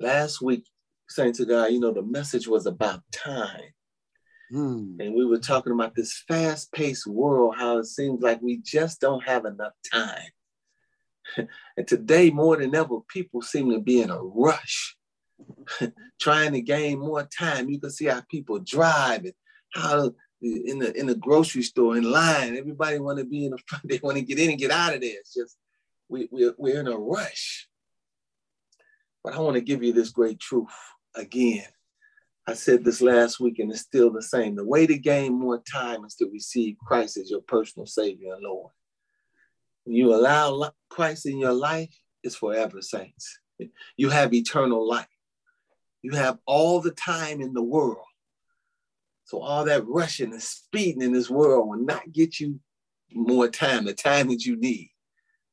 Last week, saying to God, you know, the message was about time. Mm. And we were talking about this fast paced world, how it seems like we just don't have enough time. and today, more than ever, people seem to be in a rush, trying to gain more time. You can see how people drive and how in the in the grocery store in line, everybody want to be in the front. They want to get in and get out of there. It's just we, we're, we're in a rush. But I want to give you this great truth again. I said this last week and it's still the same. The way to gain more time is to receive Christ as your personal Savior and Lord. When you allow Christ in your life, it's forever, saints. You have eternal life. You have all the time in the world. So all that rushing and speeding in this world will not get you more time, the time that you need.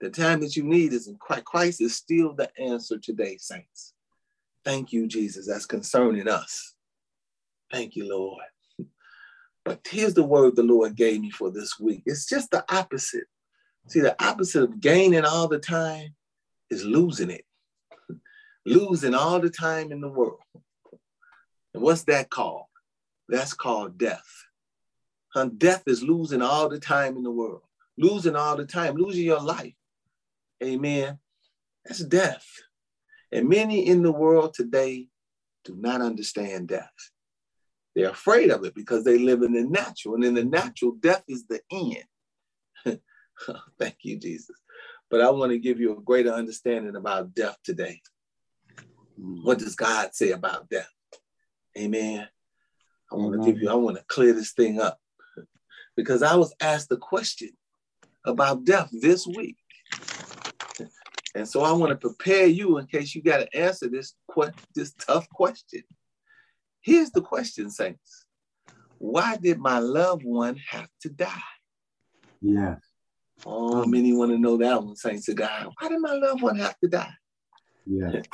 The time that you need is in Christ. Christ is still the answer today, saints. Thank you, Jesus. That's concerning us. Thank you, Lord. But here's the word the Lord gave me for this week. It's just the opposite. See, the opposite of gaining all the time is losing it. losing all the time in the world. And what's that called? That's called death. And death is losing all the time in the world, losing all the time, losing your life. Amen. That's death. And many in the world today do not understand death. They're afraid of it because they live in the natural. And in the natural, death is the end. Thank you, Jesus. But I want to give you a greater understanding about death today. What does God say about death? Amen. I want to give you, I want to clear this thing up because I was asked a question about death this week. And so I want to prepare you in case you got to answer this, this tough question. Here's the question, saints. Why did my loved one have to die? Yes. Oh, many want to know that one, saints of God. Why did my loved one have to die? Yes.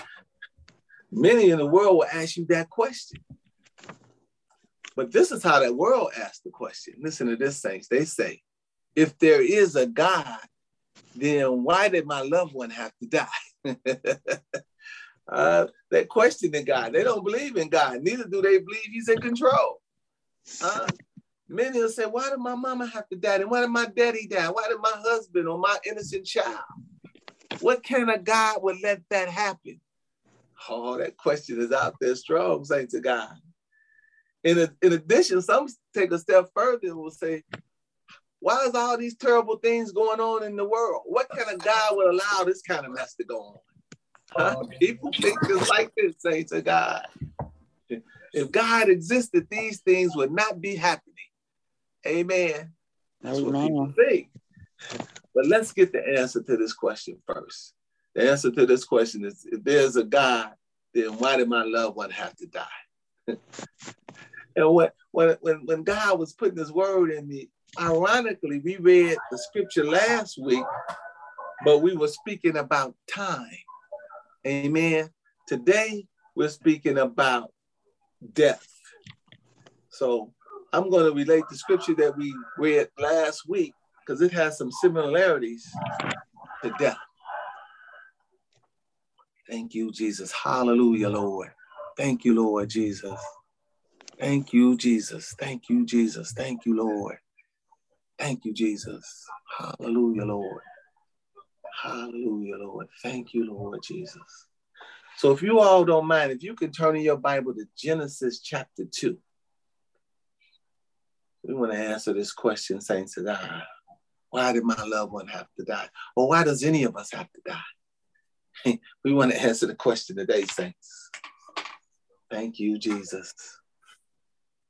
many in the world will ask you that question. But this is how that world asks the question. Listen to this, saints. They say, if there is a God, then why did my loved one have to die? uh, they question the God. They don't believe in God. Neither do they believe He's in control. Uh, many will say, why did my mama have to die? And why did my daddy die? Why did my husband or my innocent child? What kind of God would let that happen? Oh, that question is out there strong, saints of God. In, a, in addition, some take a step further and will say, why is all these terrible things going on in the world? What kind of God would allow this kind of mess to go on? Huh? Oh. People think just like this, say to God. If God existed, these things would not be happening. Amen. That's Amen. what people think. But let's get the answer to this question first. The answer to this question is if there's a God, then why did my loved one have to die? and when, when, when God was putting his word in me, ironically, we read the scripture last week, but we were speaking about time. Amen. Today, we're speaking about death. So I'm going to relate the scripture that we read last week because it has some similarities to death. Thank you, Jesus. Hallelujah, Lord. Thank you, Lord Jesus. Thank you, Jesus. Thank you, Jesus. Thank you, Lord. Thank you, Jesus. Hallelujah, Lord. Hallelujah, Lord. Thank you, Lord Jesus. So if you all don't mind, if you can turn in your Bible to Genesis chapter 2. We want to answer this question, saints of God. Why did my loved one have to die? Or why does any of us have to die? we want to answer the question today, saints. Thank you, Jesus.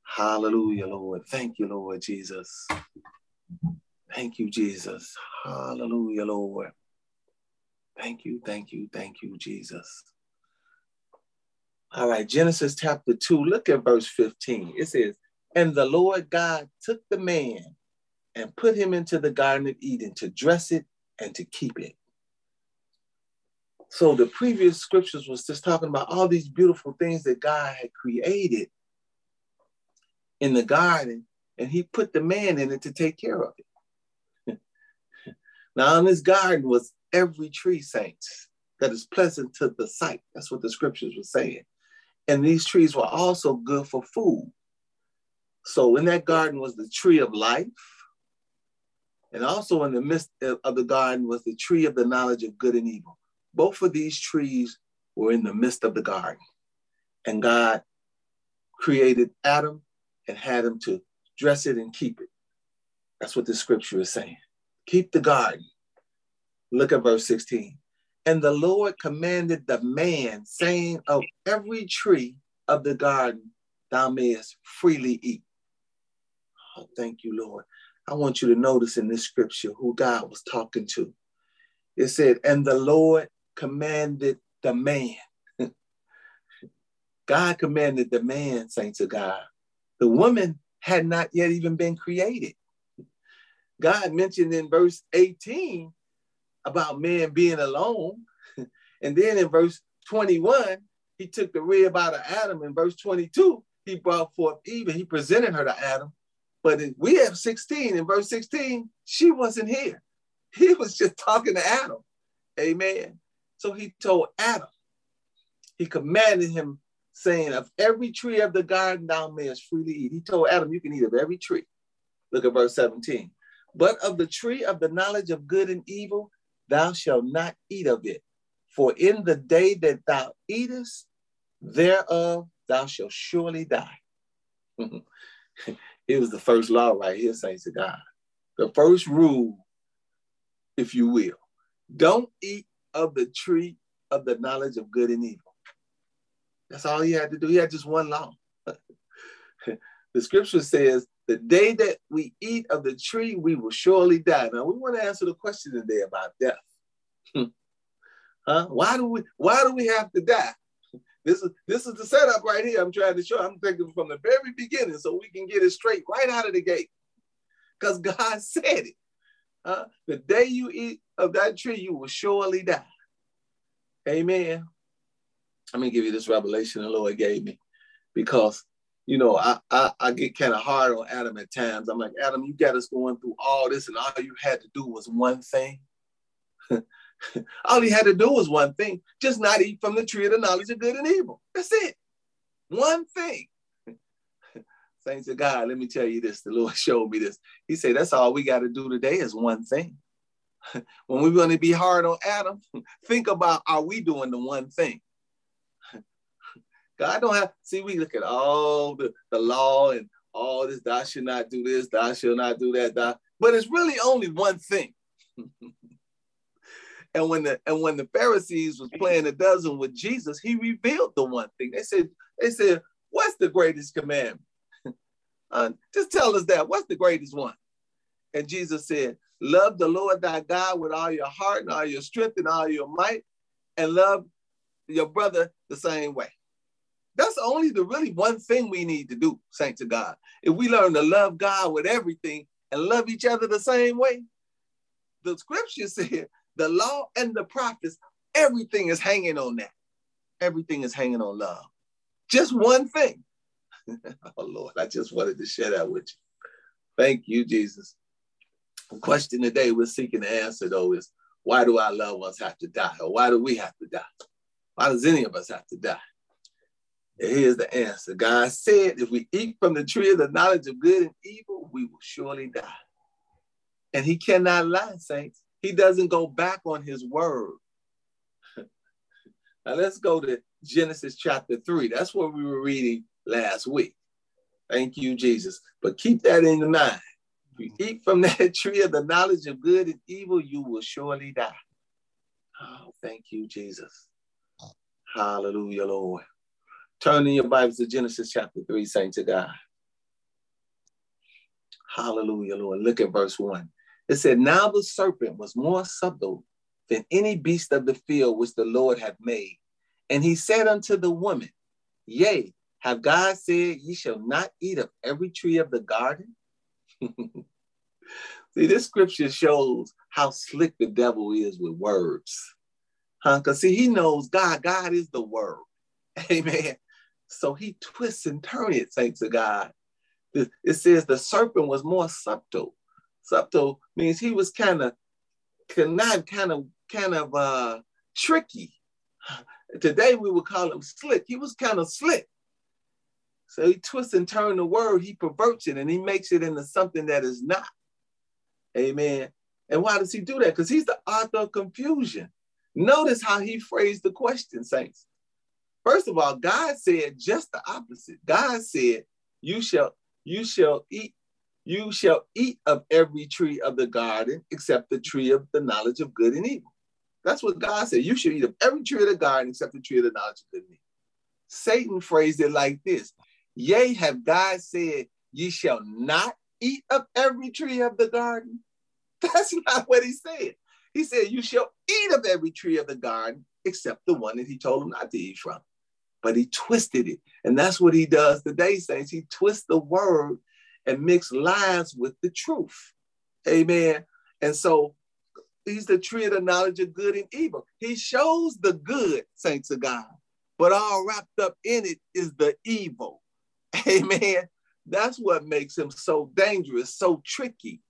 Hallelujah, Lord. Thank you, Lord Jesus. Thank you, Jesus. Hallelujah, Lord. Thank you, thank you, thank you, Jesus. All right, Genesis chapter 2, look at verse 15. It says, And the Lord God took the man and put him into the Garden of Eden to dress it and to keep it. So the previous scriptures was just talking about all these beautiful things that God had created in the garden, and he put the man in it to take care of it. now, in this garden was every tree, saints, that is pleasant to the sight. That's what the scriptures were saying. And these trees were also good for food. So in that garden was the tree of life. And also in the midst of the garden was the tree of the knowledge of good and evil. Both of these trees were in the midst of the garden. And God created Adam and had him to dress it and keep it. That's what the scripture is saying. Keep the garden. Look at verse 16. And the Lord commanded the man, saying, Of every tree of the garden thou mayest freely eat. Oh, thank you, Lord. I want you to notice in this scripture who God was talking to. It said, And the Lord commanded the man. God commanded the man, saints of God. The woman had not yet even been created. God mentioned in verse 18 about man being alone. And then in verse 21, he took the rib out of Adam. In verse 22, he brought forth Eve and he presented her to Adam. But we have 16. In verse 16, she wasn't here. He was just talking to Adam. Amen. So he told Adam, he commanded him, saying, Of every tree of the garden thou mayest freely eat. He told Adam, You can eat of every tree. Look at verse 17. But of the tree of the knowledge of good and evil, thou shalt not eat of it. For in the day that thou eatest thereof, thou shalt surely die. it was the first law right here, saints of God. The first rule, if you will. Don't eat of the tree of the knowledge of good and evil. That's all he had to do. He had just one law. the scripture says, the day that we eat of the tree, we will surely die. Now we want to answer the question today about death. huh? Why do we why do we have to die? This is this is the setup right here. I'm trying to show. I'm thinking from the very beginning so we can get it straight right out of the gate. Because God said it. Huh? the day you eat of that tree, you will surely die. Amen. Let me give you this revelation the Lord gave me because you know, I I, I get kind of hard on Adam at times. I'm like, Adam, you got us going through all this, and all you had to do was one thing. all he had to do was one thing, just not eat from the tree of the knowledge of good and evil. That's it. One thing. Thanks to God, let me tell you this. The Lord showed me this. He said, That's all we got to do today is one thing. when we're going to be hard on Adam, think about are we doing the one thing? God don't have, see, we look at all the, the law and all this, thou should not do this, thou shall not do that, thou, but it's really only one thing. and when the and when the Pharisees was playing a dozen with Jesus, he revealed the one thing. They said, they said, what's the greatest commandment? uh, just tell us that. What's the greatest one? And Jesus said, Love the Lord thy God with all your heart and all your strength and all your might, and love your brother the same way. That's only the really one thing we need to do, saints of God. If we learn to love God with everything and love each other the same way, the scripture said the law and the prophets, everything is hanging on that. Everything is hanging on love. Just one thing. oh Lord, I just wanted to share that with you. Thank you, Jesus. The question today we're seeking the answer though is why do our loved ones have to die? Or why do we have to die? Why does any of us have to die? Here's the answer. God said, if we eat from the tree of the knowledge of good and evil, we will surely die. And he cannot lie, saints. He doesn't go back on his word. now let's go to Genesis chapter 3. That's what we were reading last week. Thank you, Jesus. But keep that in mind. If you eat from that tree of the knowledge of good and evil, you will surely die. Oh, thank you, Jesus. Hallelujah, Lord. Turn in your Bibles to Genesis chapter 3, saints of God. Hallelujah, Lord. Look at verse 1. It said, Now the serpent was more subtle than any beast of the field which the Lord had made. And he said unto the woman, Yea, have God said, Ye shall not eat of every tree of the garden? see, this scripture shows how slick the devil is with words. Huh? Because see, he knows God. God is the word. Amen. So he twists and turns it, thanks to God. It says the serpent was more subtle. Subtle means he was kind of kind of kind of uh tricky. Today we would call him slick. He was kind of slick. So he twists and turns the word, he perverts it, and he makes it into something that is not. Amen. And why does he do that? Because he's the author of confusion. Notice how he phrased the question, saints. First of all, God said just the opposite. God said, "You shall, you shall eat, you shall eat of every tree of the garden, except the tree of the knowledge of good and evil." That's what God said. You should eat of every tree of the garden, except the tree of the knowledge of good and evil. Satan phrased it like this: Yea, have God said, "Ye shall not eat of every tree of the garden." That's not what he said. He said, You shall eat of every tree of the garden except the one that he told him not to eat from. But he twisted it. And that's what he does today, saints. He twists the word and mix lies with the truth. Amen. And so he's the tree of the knowledge of good and evil. He shows the good, saints of God, but all wrapped up in it is the evil. Amen. That's what makes him so dangerous, so tricky.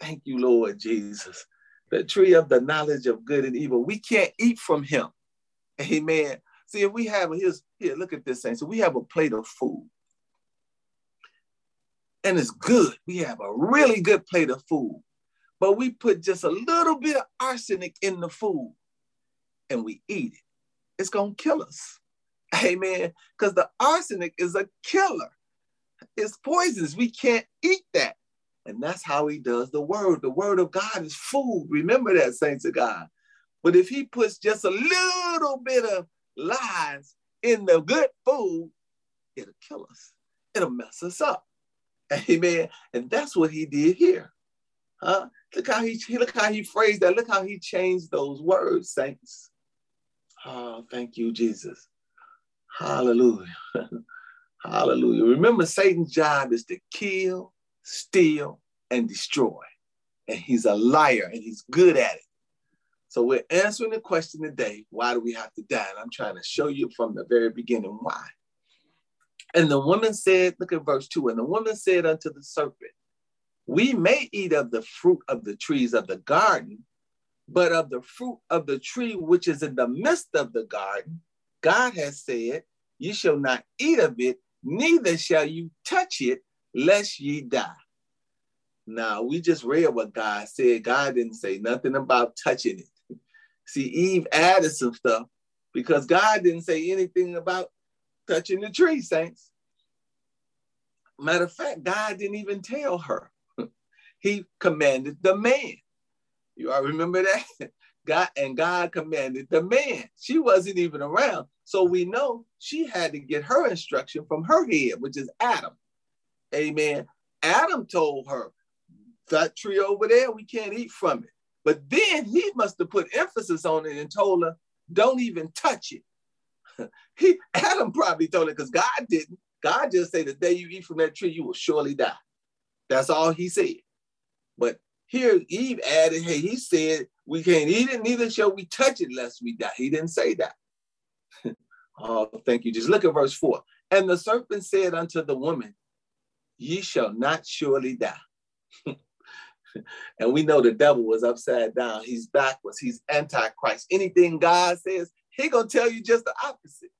Thank you, Lord Jesus. The tree of the knowledge of good and evil. We can't eat from him. Amen. See, if we have his here, look at this thing. So we have a plate of food. And it's good. We have a really good plate of food. But we put just a little bit of arsenic in the food and we eat it. It's gonna kill us. Amen. Because the arsenic is a killer. It's poisonous. We can't eat that. And that's how he does the word. The word of God is food. Remember that, saints of God. But if he puts just a little bit of lies in the good food, it'll kill us. It'll mess us up. Amen. And that's what he did here. Huh? Look how he look how he phrased that. Look how he changed those words, saints. Oh, thank you, Jesus. Hallelujah. Hallelujah. Remember, Satan's job is to kill, steal, and destroy. And he's a liar and he's good at it. So we're answering the question today why do we have to die? And I'm trying to show you from the very beginning why. And the woman said, look at verse 2 and the woman said unto the serpent, We may eat of the fruit of the trees of the garden, but of the fruit of the tree which is in the midst of the garden, God has said, You shall not eat of it, neither shall you touch it, lest ye die. Now, we just read what God said. God didn't say nothing about touching it. See, Eve added some stuff because God didn't say anything about touching the tree, saints. Matter of fact, God didn't even tell her. he commanded the man. You all remember that? God and God commanded the man. She wasn't even around. So we know she had to get her instruction from her head, which is Adam. Amen. Adam told her, that tree over there, we can't eat from it. But then he must have put emphasis on it and told her, don't even touch it. he Adam probably told her because God didn't. God just said the day you eat from that tree, you will surely die. That's all he said. But here Eve added, hey, he said we can't eat it, neither shall we touch it lest we die. He didn't say that. oh, thank you. Just look at verse four. And the serpent said unto the woman, Ye shall not surely die. and we know the devil was upside down. He's backwards. He's antichrist. Anything God says, he gonna tell you just the opposite.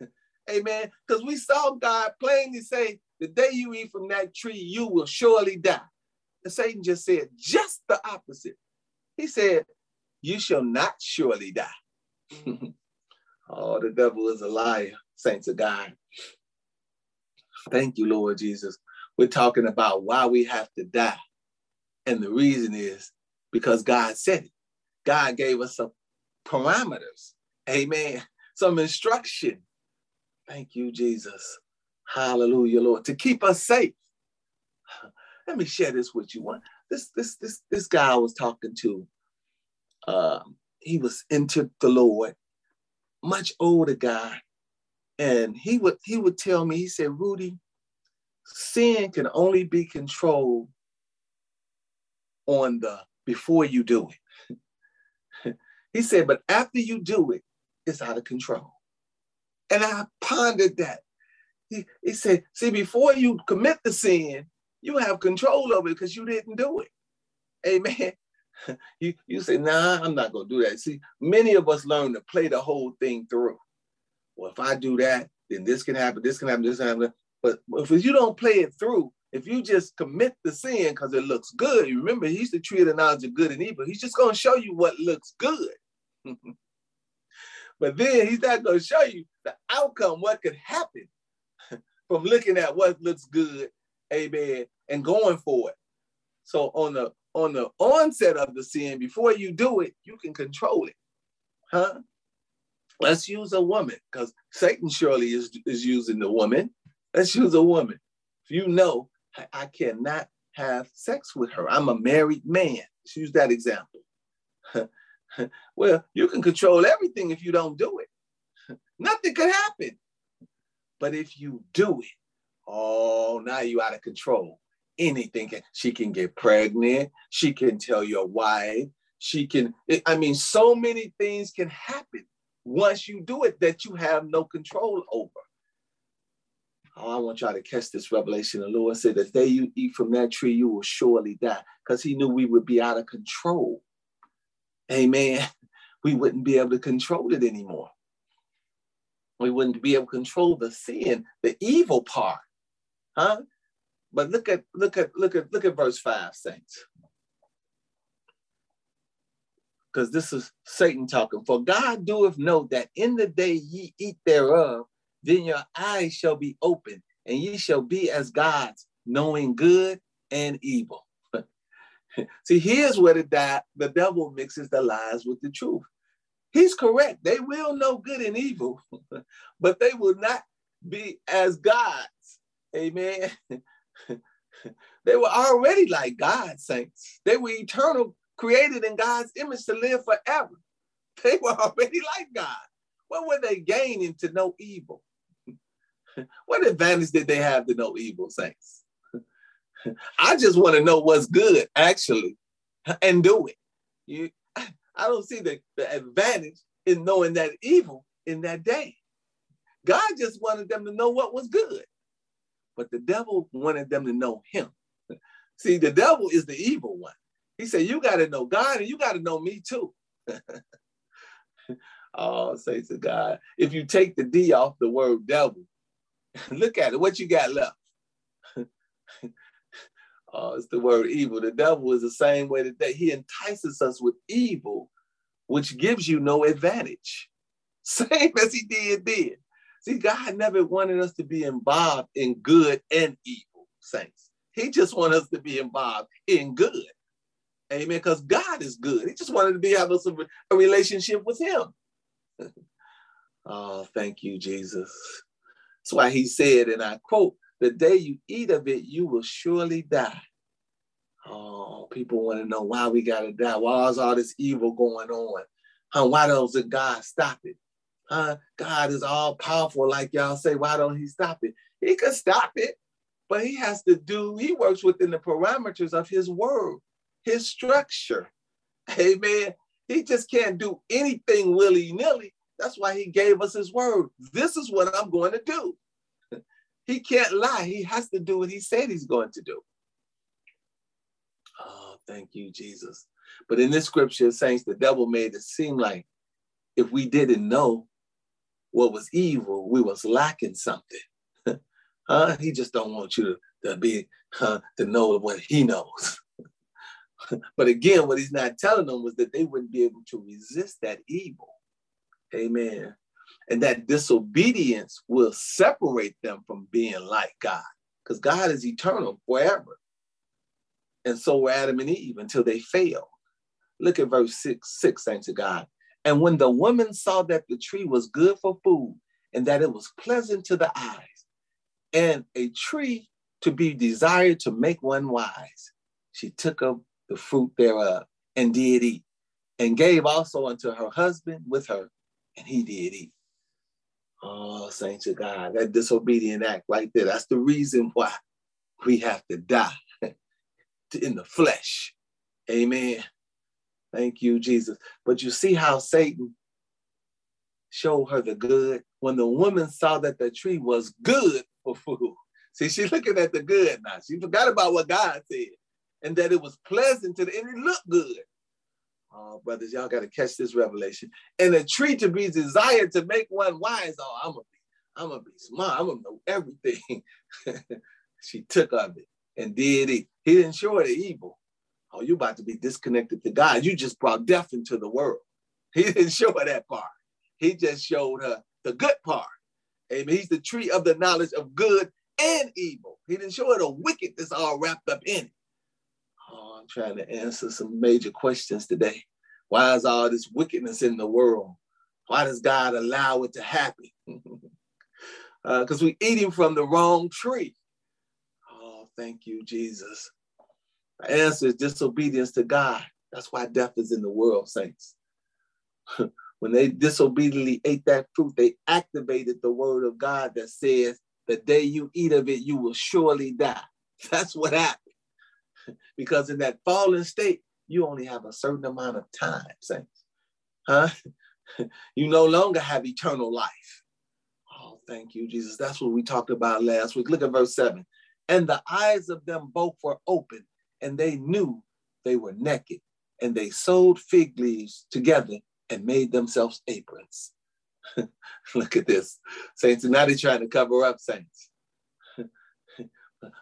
Amen. Because we saw God plainly say, the day you eat from that tree, you will surely die. And Satan just said just the opposite. He said, you shall not surely die. oh, the devil is a liar, saints of God. Thank you, Lord Jesus. We're talking about why we have to die. And the reason is because God said it. God gave us some parameters. Amen. Some instruction. Thank you, Jesus. Hallelujah, Lord. To keep us safe. Let me share this with you. One, this this this this guy I was talking to, um, he was into the Lord, much older guy, and he would he would tell me. He said, "Rudy, sin can only be controlled on the before you do it. he said, but after you do it, it's out of control. And I pondered that. He, he said, see, before you commit the sin, you have control over it because you didn't do it. Amen. you, you say, nah, I'm not gonna do that. See, many of us learn to play the whole thing through. Well, if I do that, then this can happen, this can happen, this can happen. But if you don't play it through, if you just commit the sin because it looks good, you remember he's the tree of the knowledge of good and evil. He's just gonna show you what looks good. but then he's not gonna show you the outcome, what could happen from looking at what looks good, amen, and going for it. So on the on the onset of the sin, before you do it, you can control it. Huh? Let's use a woman, because Satan surely is, is using the woman. Let's use a woman. If you know I, cannot have sex with her, I'm a married man. Let's use that example. well, you can control everything if you don't do it. Nothing could happen. But if you do it, oh, now you out of control anything. She can get pregnant. She can tell your wife. She can, I mean, so many things can happen once you do it that you have no control over. I want y'all to catch this revelation. The Lord said, The day you eat from that tree, you will surely die. Because he knew we would be out of control. Amen. We wouldn't be able to control it anymore. We wouldn't be able to control the sin, the evil part. Huh? But look at look at look at look at verse five, saints. Because this is Satan talking. For God doeth know that in the day ye eat thereof, then your eyes shall be open, and ye shall be as gods, knowing good and evil. See, here's where the, the devil mixes the lies with the truth. He's correct. They will know good and evil, but they will not be as gods. Amen. they were already like God, saints. They were eternal, created in God's image to live forever. They were already like God. What were they gaining to know evil? what advantage did they have to know evil, saints? I just want to know what's good, actually, and do it. You, I don't see the, the advantage in knowing that evil in that day. God just wanted them to know what was good but the devil wanted them to know him. See, the devil is the evil one. He said, You got to know God and you got to know me too. oh, say to God. If you take the D off the word devil, look at it. What you got left? oh, it's the word evil. The devil is the same way that he entices us with evil, which gives you no advantage. Same as he did then. See, God never wanted us to be involved in good and evil, saints. He just wanted us to be involved in good. Amen. Because God is good. He just wanted to be some, a relationship with Him. oh, thank you, Jesus. That's why He said, and I quote, the day you eat of it, you will surely die. Oh, people want to know why we got to die. Why is all this evil going on? Huh, why doesn't God stop it? Huh? God is all powerful, like y'all say. Why don't he stop it? He could stop it, but he has to do, he works within the parameters of his word, his structure. Amen. He just can't do anything willy nilly. That's why he gave us his word. This is what I'm going to do. he can't lie. He has to do what he said he's going to do. Oh, thank you, Jesus. But in this scripture, saints, the devil made it seem like if we didn't know, what was evil, we was lacking something. huh? He just don't want you to, to be uh, to know what he knows. but again, what he's not telling them was that they wouldn't be able to resist that evil. Amen. And that disobedience will separate them from being like God. Because God is eternal forever. And so were Adam and Eve until they failed. Look at verse 6, 6, thanks to God. And when the woman saw that the tree was good for food and that it was pleasant to the eyes and a tree to be desired to make one wise, she took of the fruit thereof and did eat and gave also unto her husband with her and he did eat. Oh, saints of God, that disobedient act right there. That's the reason why we have to die in the flesh. Amen. Thank you, Jesus. But you see how Satan showed her the good when the woman saw that the tree was good for food. See, she's looking at the good now. She forgot about what God said and that it was pleasant to the and it looked good. Oh, brothers, y'all got to catch this revelation. And a tree to be desired to make one wise. Oh, I'm gonna be, I'm gonna be smart. I'm gonna know everything. she took of it and did it. He didn't show her the evil. Oh, you about to be disconnected to God. You just brought death into the world. He didn't show her that part. He just showed her the good part. Amen. He's the tree of the knowledge of good and evil. He didn't show her the wickedness all wrapped up in it. I'm trying to answer some major questions today. Why is all this wickedness in the world? Why does God allow it to happen? Because uh, we're eating from the wrong tree. Oh, thank you, Jesus. The answer is disobedience to God. That's why death is in the world, saints. when they disobediently ate that fruit, they activated the word of God that says, the day you eat of it, you will surely die. That's what happened. because in that fallen state, you only have a certain amount of time, saints. Huh? you no longer have eternal life. Oh, thank you, Jesus. That's what we talked about last week. Look at verse 7. And the eyes of them both were open, and they knew they were naked, and they sewed fig leaves together and made themselves aprons. Look at this. Saints, now they're trying to cover up saints.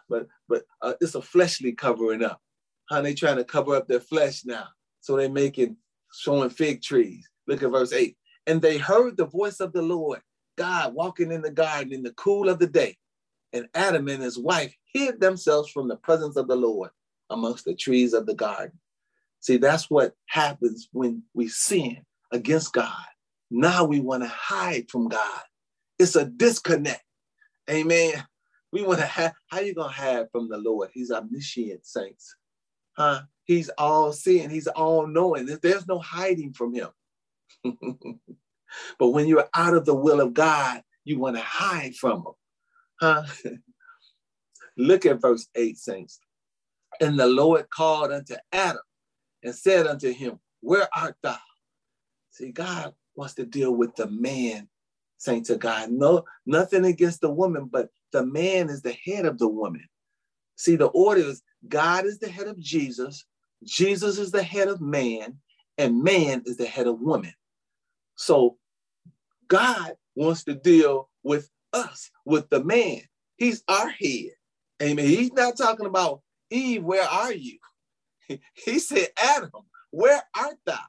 But but uh, it's a fleshly covering up. How they trying to cover up their flesh now. So they're making, showing fig trees. Look at verse 8. And they heard the voice of the Lord, God walking in the garden in the cool of the day. And Adam and his wife hid themselves from the presence of the Lord amongst the trees of the garden. See, that's what happens when we sin against God. Now we want to hide from God. It's a disconnect. Amen. We want to have, how you going to hide from the Lord? He's omniscient, saints. Huh? He's all seeing, he's all knowing. There's no hiding from him. but when you're out of the will of God, you want to hide from him. Huh? Look at verse 8, saints. And the Lord called unto Adam and said unto him, Where art thou? See, God wants to deal with the man, saints of God. No, nothing against the woman, but the man is the head of the woman. See, the order is God is the head of Jesus, Jesus is the head of man, and man is the head of woman. So God wants to deal with us, with the man. He's our head. Amen. He's not talking about Eve, where are you? He said, Adam, where art thou?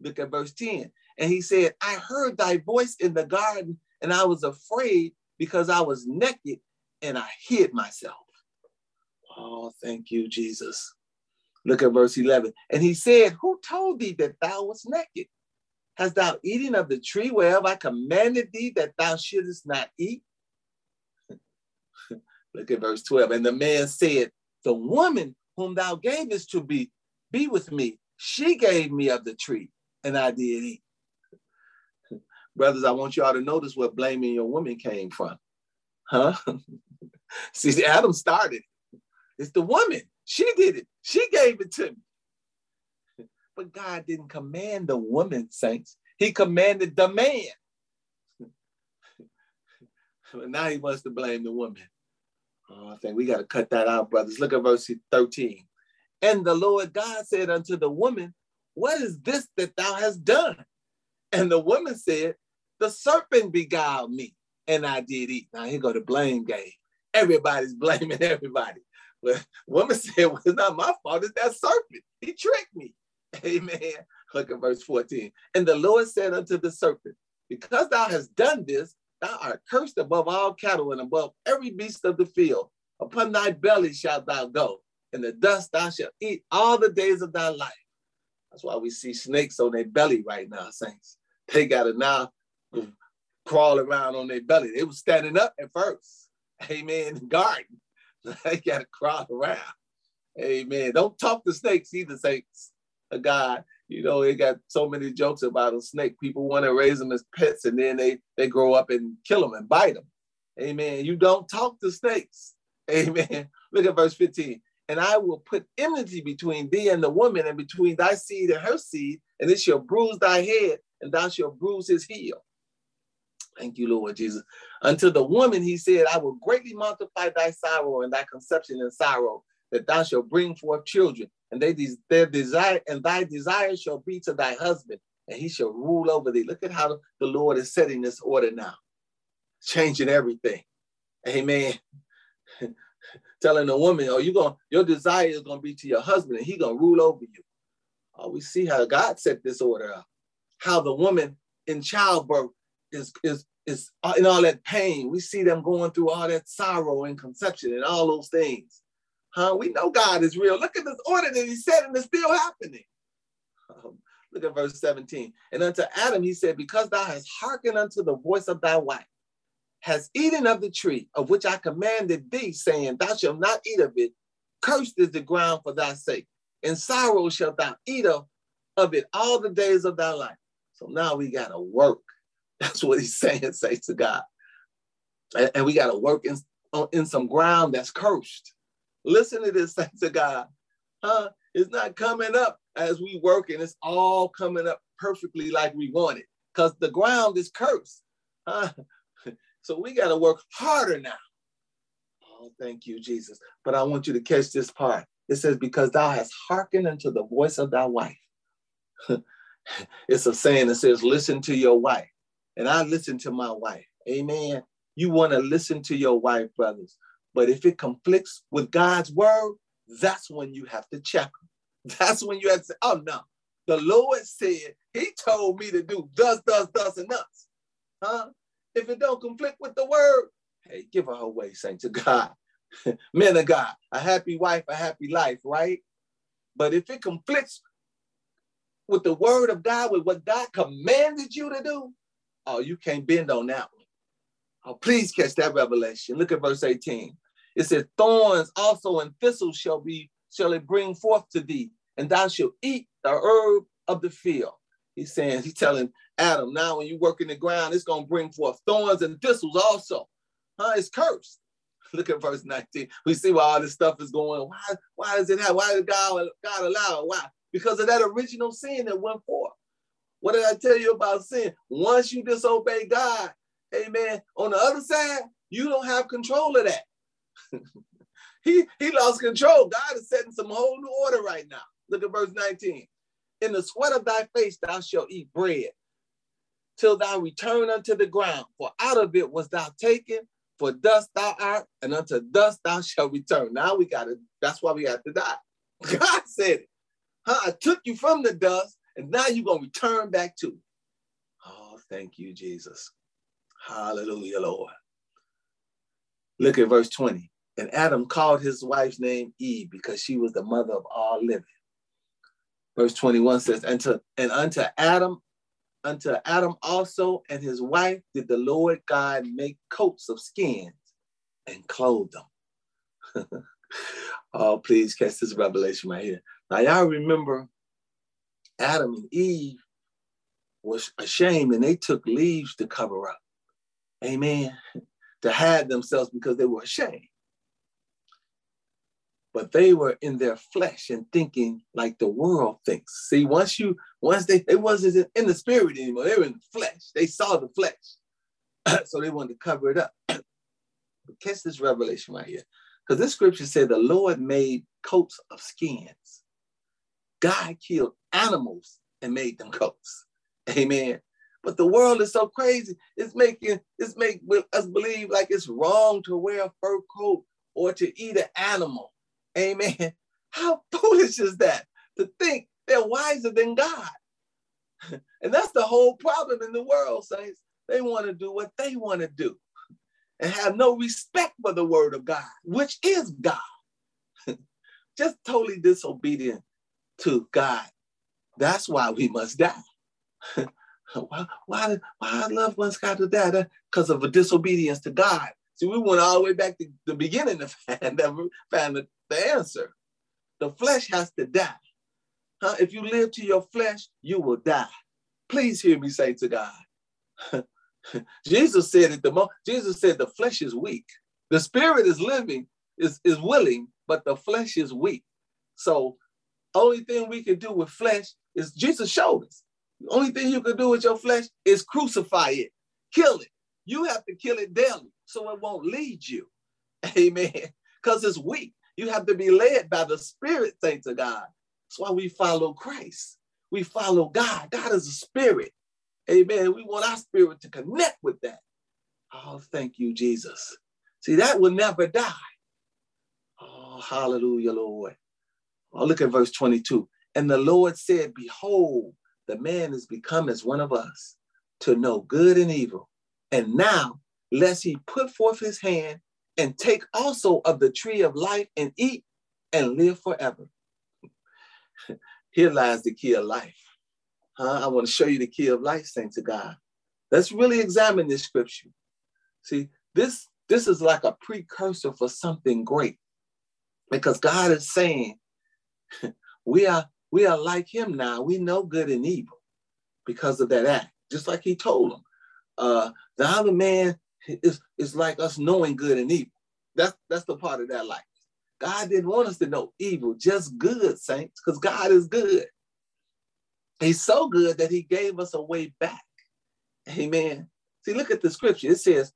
Look at verse 10. And he said, I heard thy voice in the garden, and I was afraid because I was naked and I hid myself. Oh, thank you, Jesus. Look at verse 11. And he said, Who told thee that thou wast naked? Hast thou eaten of the tree whereof I commanded thee that thou shouldest not eat? Look at verse 12. And the man said, The woman whom thou gavest to be, be with me, she gave me of the tree, and I did eat. Brothers, I want y'all to notice where blaming your woman came from. Huh? See, Adam started. It's the woman. She did it. She gave it to me. But God didn't command the woman, saints. He commanded the man. but now he wants to blame the woman. Oh, I think we got to cut that out, brothers. Look at verse 13. And the Lord God said unto the woman, What is this that thou hast done? And the woman said, The serpent beguiled me, and I did eat. Now here go the blame game. Everybody's blaming everybody. But woman said, Well, it's not my fault, it's that serpent. He tricked me. Amen. Look at verse 14. And the Lord said unto the serpent, Because thou hast done this, thou art cursed above all cattle and above every beast of the field. Upon thy belly shalt thou go, and the dust thou shalt eat all the days of thy life. That's why we see snakes on their belly right now, saints. They got to now crawl around on their belly. They were standing up at first. Amen. Garden. they got to crawl around. Amen. Don't talk to snakes either, saints A God. You know, they got so many jokes about a snake. People want to raise them as pets and then they, they grow up and kill them and bite them. Amen. You don't talk to snakes. Amen. Look at verse 15 and I will put enmity between thee and the woman, and between thy seed and her seed, and it shall bruise thy head, and thou shalt bruise his heel. Thank you, Lord Jesus. Unto the woman, he said, I will greatly multiply thy sorrow and thy conception and sorrow. that thou shalt bring forth children, and they their desire and thy desire shall be to thy husband, and he shall rule over thee. Look at how the Lord is setting this order now, changing everything. Amen. Telling a woman, oh, you going your desire is gonna be to your husband, and he gonna rule over you. Oh, we see how God set this order up. How the woman in childbirth is is is in all that pain. We see them going through all that sorrow and conception and all those things. Huh? We know God is real. Look at this order that He said, and it's still happening. Um, look at verse 17. And unto Adam he said, Because thou hast hearkened unto the voice of thy wife, has eaten of the tree of which I commanded thee, saying, Thou shalt not eat of it. Cursed is the ground for thy sake. In sorrow shalt thou eat of, of it all the days of thy life. So now we got to work. That's what he's saying, say to God. And, and we got to work in, in some ground that's cursed. Listen to this, say to God. Huh? It's not coming up as we work and it's all coming up perfectly like we want it because the ground is cursed. Huh? So we got to work harder now. Oh, thank you, Jesus. But I want you to catch this part. It says, Because thou hast hearkened unto the voice of thy wife. it's a saying that says, Listen to your wife. And I listen to my wife. Amen. You want to listen to your wife, brothers. But if it conflicts with God's word, that's when you have to check. That's when you have to say, Oh, no. The Lord said, He told me to do thus, thus, thus, and thus. Huh? If it don't conflict with the word, hey, give her her way, saint to God. Men of God, a happy wife, a happy life, right? But if it conflicts with the word of God, with what God commanded you to do, oh, you can't bend on that one. Oh, please catch that revelation. Look at verse 18. It says, Thorns also and thistles shall be, shall it bring forth to thee, and thou shalt eat the herb of the field. He's saying, he's telling Adam, now when you work in the ground, it's going to bring forth thorns and thistles also. Huh? It's cursed. Look at verse 19. We see why all this stuff is going. Why, why does it have, why did God, God allow it? Why? Because of that original sin that went forth. What did I tell you about sin? Once you disobey God, amen, on the other side, you don't have control of that. he, he lost control. God is setting some whole new order right now. Look at verse 19. In the sweat of thy face thou shalt eat bread till thou return unto the ground. For out of it was thou taken, for dust thou art, and unto dust thou shalt return. Now we got to, that's why we have to die. God said it. Huh? I took you from the dust, and now you're going to return back to. Oh, thank you, Jesus. Hallelujah, Lord. Look at verse 20. And Adam called his wife's name Eve because she was the mother of all living. Verse 21 says, and, to, and unto Adam Unto Adam also and his wife did the Lord God make coats of skins and clothe them. oh, please catch this revelation right here. Now, y'all remember Adam and Eve was ashamed and they took leaves to cover up. Amen. To hide themselves because they were ashamed but they were in their flesh and thinking like the world thinks. See, once you, once they, they wasn't in the spirit anymore, they were in the flesh. They saw the flesh. so they wanted to cover it up. but catch this revelation right here. Because this scripture said the Lord made coats of skins. God killed animals and made them coats. Amen. But the world is so crazy. It's making it's making us believe like it's wrong to wear a fur coat or to eat an animal. Amen. How foolish is that to think they're wiser than God? And that's the whole problem in the world, saints. They want to do what they want to do and have no respect for the word of God, which is God. Just totally disobedient to God. That's why we must die. why, why, why our loved ones got to die? Because of a disobedience to God. See, we went all the way back to the beginning to find, find the, the answer. The flesh has to die. Huh? If you live to your flesh, you will die. Please hear me say to God. Jesus said it the most, Jesus said the flesh is weak. The spirit is living, is, is willing, but the flesh is weak. So only thing we can do with flesh is Jesus showed us. The only thing you can do with your flesh is crucify it, kill it. You have to kill it daily so it won't lead you. Amen. Because it's weak. You have to be led by the Spirit, saints to God. That's why we follow Christ. We follow God. God is a spirit. Amen. We want our spirit to connect with that. Oh, thank you, Jesus. See, that will never die. Oh, hallelujah, Lord. Oh, look at verse 22. And the Lord said, Behold, the man is become as one of us to know good and evil. And now, lest he put forth his hand and take also of the tree of life and eat and live forever. Here lies the key of life. Huh? I want to show you the key of life, saints of God. Let's really examine this scripture. See, this, this is like a precursor for something great because God is saying, we are we are like him now. We know good and evil because of that act, just like he told them. Uh, the other man is, is like us knowing good and evil. That's that's the part of that life. God didn't want us to know evil, just good, saints, because God is good. He's so good that he gave us a way back. Amen. See, look at the scripture. It says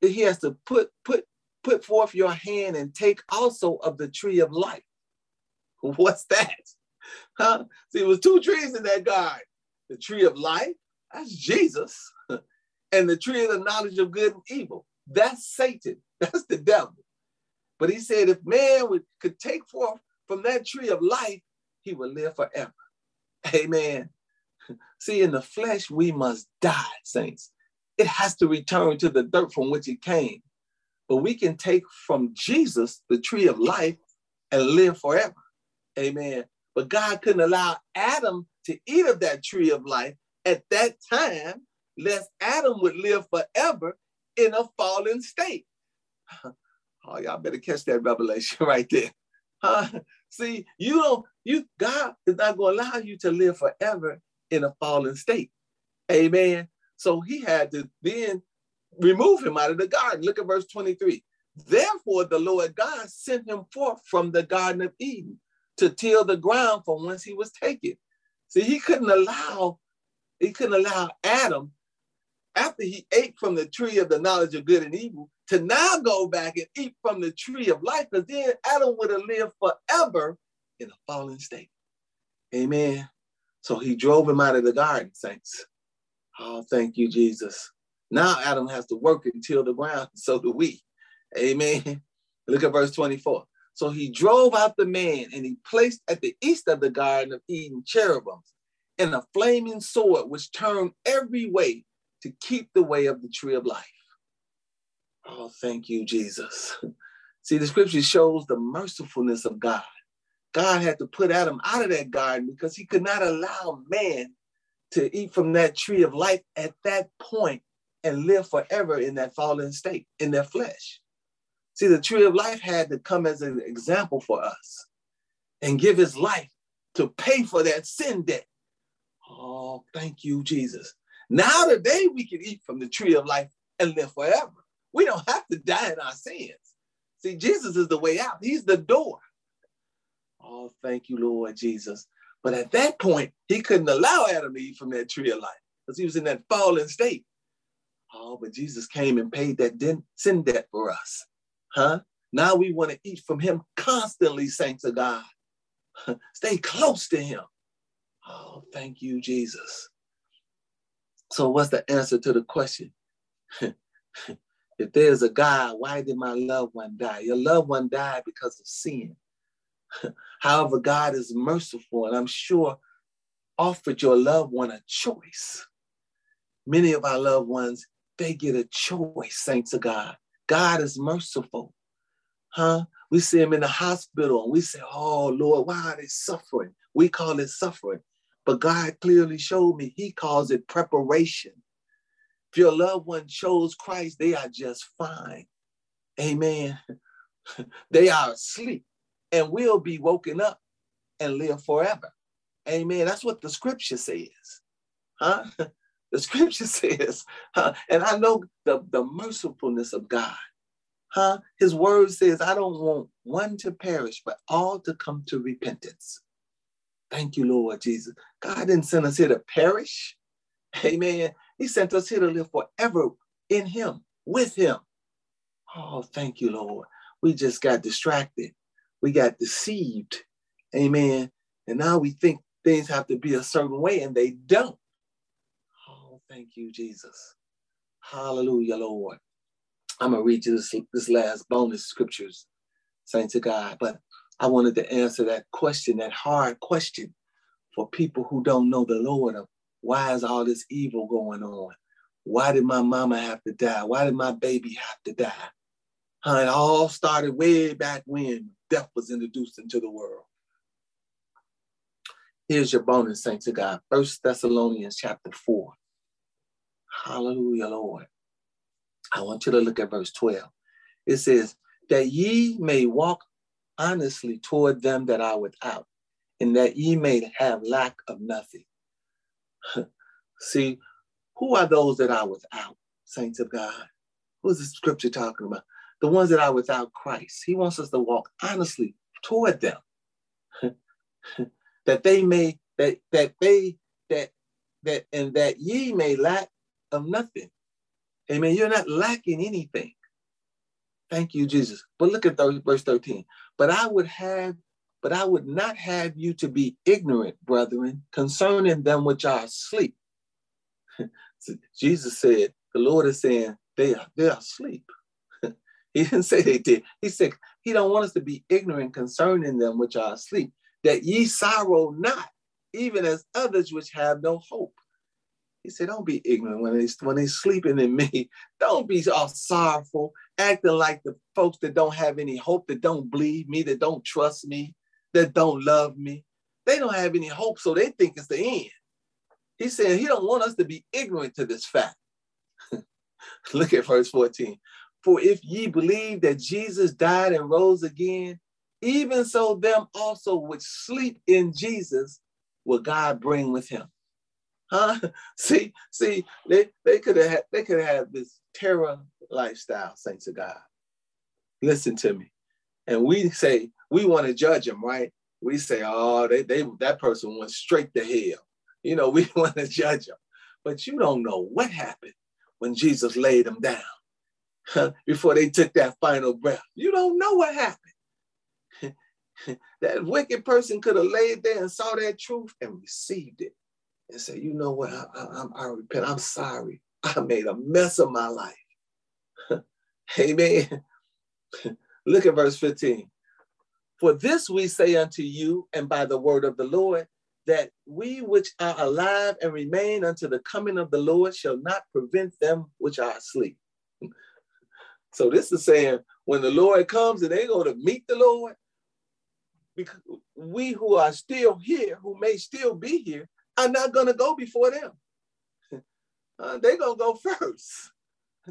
he has to put put put forth your hand and take also of the tree of life. What's that? Huh? See, it was two trees in that garden. The tree of life, that's Jesus, and the tree of the knowledge of good and evil. That's Satan. That's the devil. But he said if man would, could take forth from that tree of life, he would live forever. Amen. See, in the flesh, we must die, saints. It has to return to the dirt from which it came. But we can take from Jesus the tree of life and live forever. Amen. But God couldn't allow Adam to eat of that tree of life at that time, lest Adam would live forever in a fallen state. Oh, y'all better catch that revelation right there. Huh? See, you don't, you God is not going to allow you to live forever in a fallen state. Amen. So he had to then remove him out of the garden. Look at verse 23. Therefore, the Lord God sent him forth from the Garden of Eden to till the ground from whence he was taken. See, he couldn't allow, he couldn't allow Adam, after he ate from the tree of the knowledge of good and evil, to now go back and eat from the tree of life, because then Adam would have lived forever in a fallen state. Amen. So he drove him out of the garden, saints. Oh, thank you, Jesus. Now Adam has to work and till the ground, so do we. Amen. Look at verse 24. So he drove out the man and he placed at the east of the Garden of Eden cherubims and a flaming sword which turned every way to keep the way of the tree of life. Oh, thank you, Jesus. See, the scripture shows the mercifulness of God. God had to put Adam out of that garden because he could not allow man to eat from that tree of life at that point and live forever in that fallen state, in their flesh. See, the tree of life had to come as an example for us and give his life to pay for that sin debt. Oh, thank you, Jesus. Now today we can eat from the tree of life and live forever. We don't have to die in our sins. See, Jesus is the way out. He's the door. Oh, thank you, Lord Jesus. But at that point, he couldn't allow Adam to eat from that tree of life because he was in that fallen state. Oh, but Jesus came and paid that sin debt for us. Huh? Now we want to eat from him constantly, saints of God. Stay close to him. Oh, thank you, Jesus. So, what's the answer to the question? if there's a God, why did my loved one die? Your loved one died because of sin. However, God is merciful, and I'm sure offered your loved one a choice. Many of our loved ones, they get a choice, saints of God. God is merciful. Huh? We see them in the hospital and we say, Oh Lord, why are they suffering? We call it suffering. But God clearly showed me He calls it preparation. If your loved one chose Christ, they are just fine. Amen. they are asleep and will be woken up and live forever. Amen. That's what the scripture says. Huh? The scripture says, huh? and I know the, the mercifulness of God. Huh? His word says, I don't want one to perish, but all to come to repentance. Thank you, Lord Jesus. God didn't send us here to perish. Amen. He sent us here to live forever in Him, with Him. Oh, thank you, Lord. We just got distracted. we got deceived. Amen. And now we think things have to be a certain way and they don't. Thank you, Jesus. Hallelujah, Lord. I'm going to read you this, this last bonus scriptures, saints of God. But I wanted to answer that question, that hard question for people who don't know the Lord of why is all this evil going on? Why did my mama have to die? Why did my baby have to die? Huh, it all started way back when death was introduced into the world. Here's your bonus, saints of God. First Thessalonians chapter 4. Hallelujah, Lord. I want you to look at verse 12. It says, that ye may walk honestly toward them that are without, and that ye may have lack of nothing. See, who are those that are without, saints of God? Who's the scripture talking about? The ones that are without Christ. He wants us to walk honestly toward them. that they may, that that they, that that and that ye may lack of nothing. Amen. You're not lacking anything. Thank you, Jesus. But look at verse 13. But I would have, but I would not have you to be ignorant, brethren, concerning them which are asleep. so Jesus said, the Lord is saying they are they are asleep. he didn't say they did. He said he don't want us to be ignorant concerning them which are asleep, that ye sorrow not, even as others which have no hope. He said, Don't be ignorant when they when they sleeping in me. Don't be all sorrowful, acting like the folks that don't have any hope, that don't believe me, that don't trust me, that don't love me. They don't have any hope, so they think it's the end. He said he don't want us to be ignorant to this fact. Look at verse 14. For if ye believe that Jesus died and rose again, even so them also which sleep in Jesus will God bring with him. Huh? See, see, they, they could have they could have had this terror lifestyle, saints of God. Listen to me. And we say we want to judge them, right? We say, oh, they, they that person went straight to hell. You know, we want to judge them. But you don't know what happened when Jesus laid them down before they took that final breath. You don't know what happened. that wicked person could have laid there and saw that truth and received it and say, you know what, I, I, I repent, I'm sorry. I made a mess of my life. Amen. Look at verse 15. For this we say unto you, and by the word of the Lord, that we which are alive and remain unto the coming of the Lord shall not prevent them which are asleep. so this is saying when the Lord comes and they go to meet the Lord, because we who are still here, who may still be here, are not going to go before them. Uh, they're going to go first.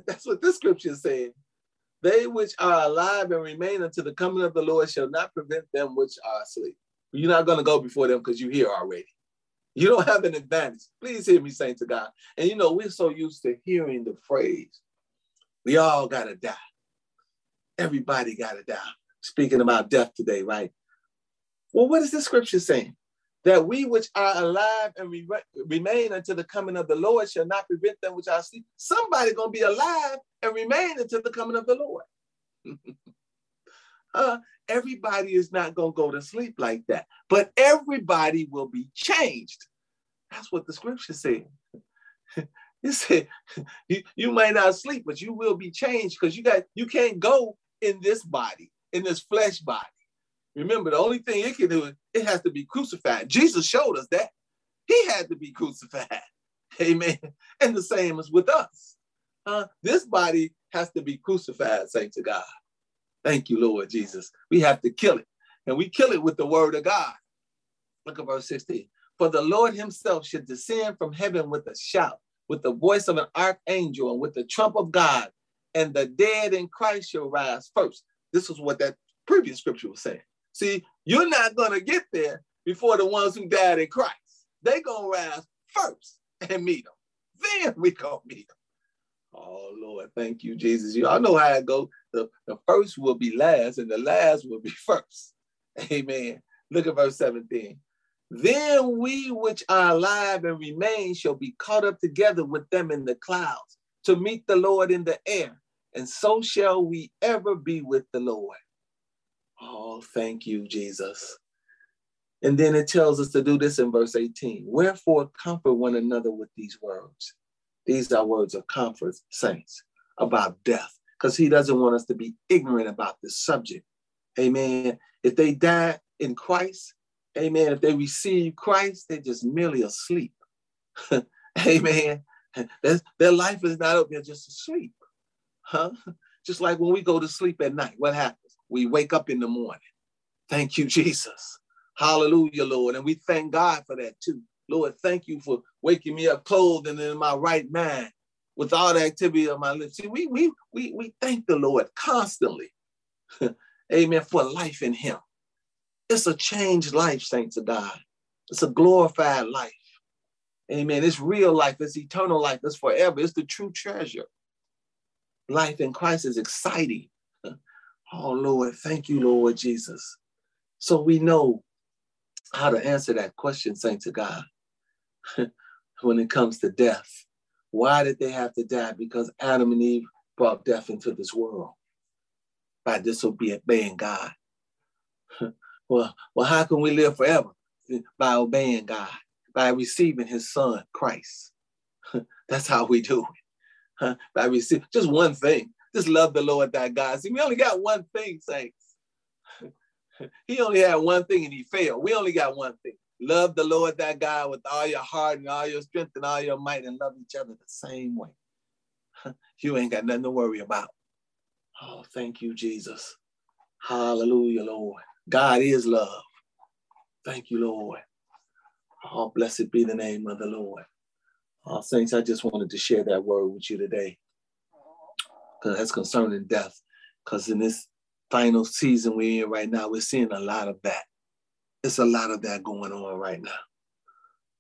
That's what this scripture is saying. They which are alive and remain until the coming of the Lord shall not prevent them which are asleep. You're not going to go before them because you're here already. You don't have an advantage. Please hear me saying to God. And you know, we're so used to hearing the phrase, we all got to die. Everybody got to die. Speaking about death today, right? Well, what is the scripture saying? That we which are alive and re- remain until the coming of the Lord shall not prevent them which are asleep. Somebody gonna be alive and remain until the coming of the Lord. uh, everybody is not gonna go to sleep like that, but everybody will be changed. That's what the scripture said. it said you, you might not sleep, but you will be changed because you got you can't go in this body, in this flesh body. Remember, the only thing it can do, is it has to be crucified. Jesus showed us that. He had to be crucified. Amen. And the same is with us. Uh, this body has to be crucified, saints of God. Thank you, Lord Jesus. We have to kill it. And we kill it with the word of God. Look at verse 16. For the Lord himself should descend from heaven with a shout, with the voice of an archangel, and with the trump of God, and the dead in Christ shall rise first. This is what that previous scripture was saying. See, you're not going to get there before the ones who died in Christ. They going to rise first and meet them. Then we going to meet them. Oh, Lord, thank you, Jesus. You all know how it goes. The, the first will be last and the last will be first. Amen. Look at verse 17. Then we which are alive and remain shall be caught up together with them in the clouds to meet the Lord in the air. And so shall we ever be with the Lord. Oh, thank you, Jesus. And then it tells us to do this in verse 18. Wherefore, comfort one another with these words. These are words of comfort, saints, about death, because he doesn't want us to be ignorant about this subject. Amen. If they die in Christ, amen, if they receive Christ, they're just merely asleep. amen. Their, life is not up, they're just asleep. Huh? Just like when we go to sleep at night, what happens? We wake up in the morning. Thank you, Jesus. Hallelujah, Lord. And we thank God for that too. Lord, thank you for waking me up clothed and in my right mind with all the activity of my lips. See, we, we, we, we thank the Lord constantly. Amen. For life in Him. It's a changed life, saints of God. It's a glorified life. Amen. It's real life. It's eternal life. It's forever. It's the true treasure. Life in Christ is exciting. Oh, Lord, thank you, Lord Jesus. So we know how to answer that question, saints to God, when it comes to death. Why did they have to die? Because Adam and Eve brought death into this world by disobeying God. well, well, how can we live forever? By obeying God, by receiving his son, Christ. That's how we do it. by receiving just one thing. Just love the Lord thy God. See, we only got one thing, saints. he only had one thing and he failed. We only got one thing. Love the Lord thy God with all your heart and all your strength and all your might and love each other the same way. you ain't got nothing to worry about. Oh, thank you, Jesus. Hallelujah, Lord. God is love. Thank you, Lord. Oh, blessed be the name of the Lord. Oh, saints, I just wanted to share that word with you today. That's concerning death. Because in this final season we're in right now, we're seeing a lot of that. It's a lot of that going on right now.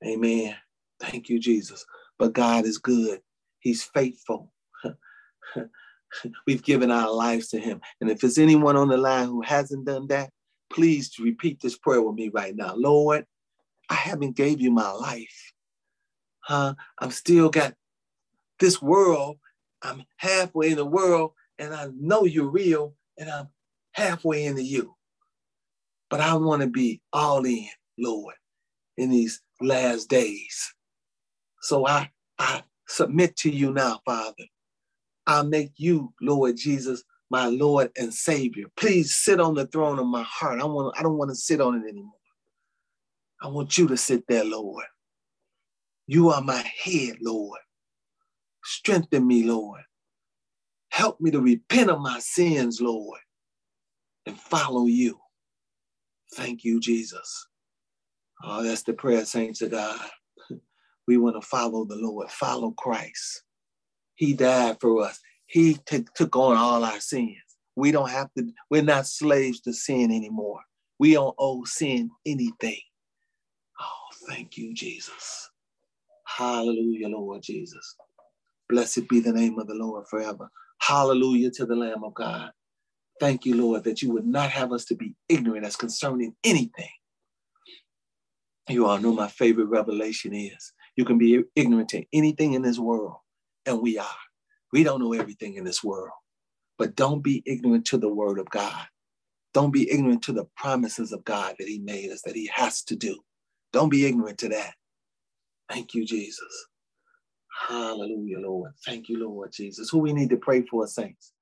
Amen. Thank you, Jesus. But God is good. He's faithful. We've given our lives to him. And if there's anyone on the line who hasn't done that, please repeat this prayer with me right now. Lord, I haven't gave you my life. Huh? I'm still got this world. I'm halfway in the world and I know you're real and I'm halfway into you. But I want to be all in, Lord, in these last days. So I, I submit to you now, Father. I make you, Lord Jesus, my Lord and Savior. Please sit on the throne of my heart. I want I don't want to sit on it anymore. I want you to sit there, Lord. You are my head, Lord. Strengthen me, Lord. Help me to repent of my sins, Lord, and follow you. Thank you, Jesus. Oh, that's the prayer, saints of God. We want to follow the Lord, follow Christ. He died for us. He t- took on all our sins. We don't have to, we're not slaves to sin anymore. We don't owe sin anything. Oh, thank you, Jesus. Hallelujah, Lord Jesus. Blessed be the name of the Lord forever. Hallelujah to the Lamb of God. Thank you, Lord, that you would not have us to be ignorant as concerning anything. You all know my favorite revelation is you can be ignorant to anything in this world and we are. We don't know everything in this world, but don't be ignorant to the word of God. Don't be ignorant to the promises of God that He made us, that He has to do. Don't be ignorant to that. Thank you, Jesus. Hallelujah, Lord. Thank you, Lord Jesus. Who we need to pray for, saints?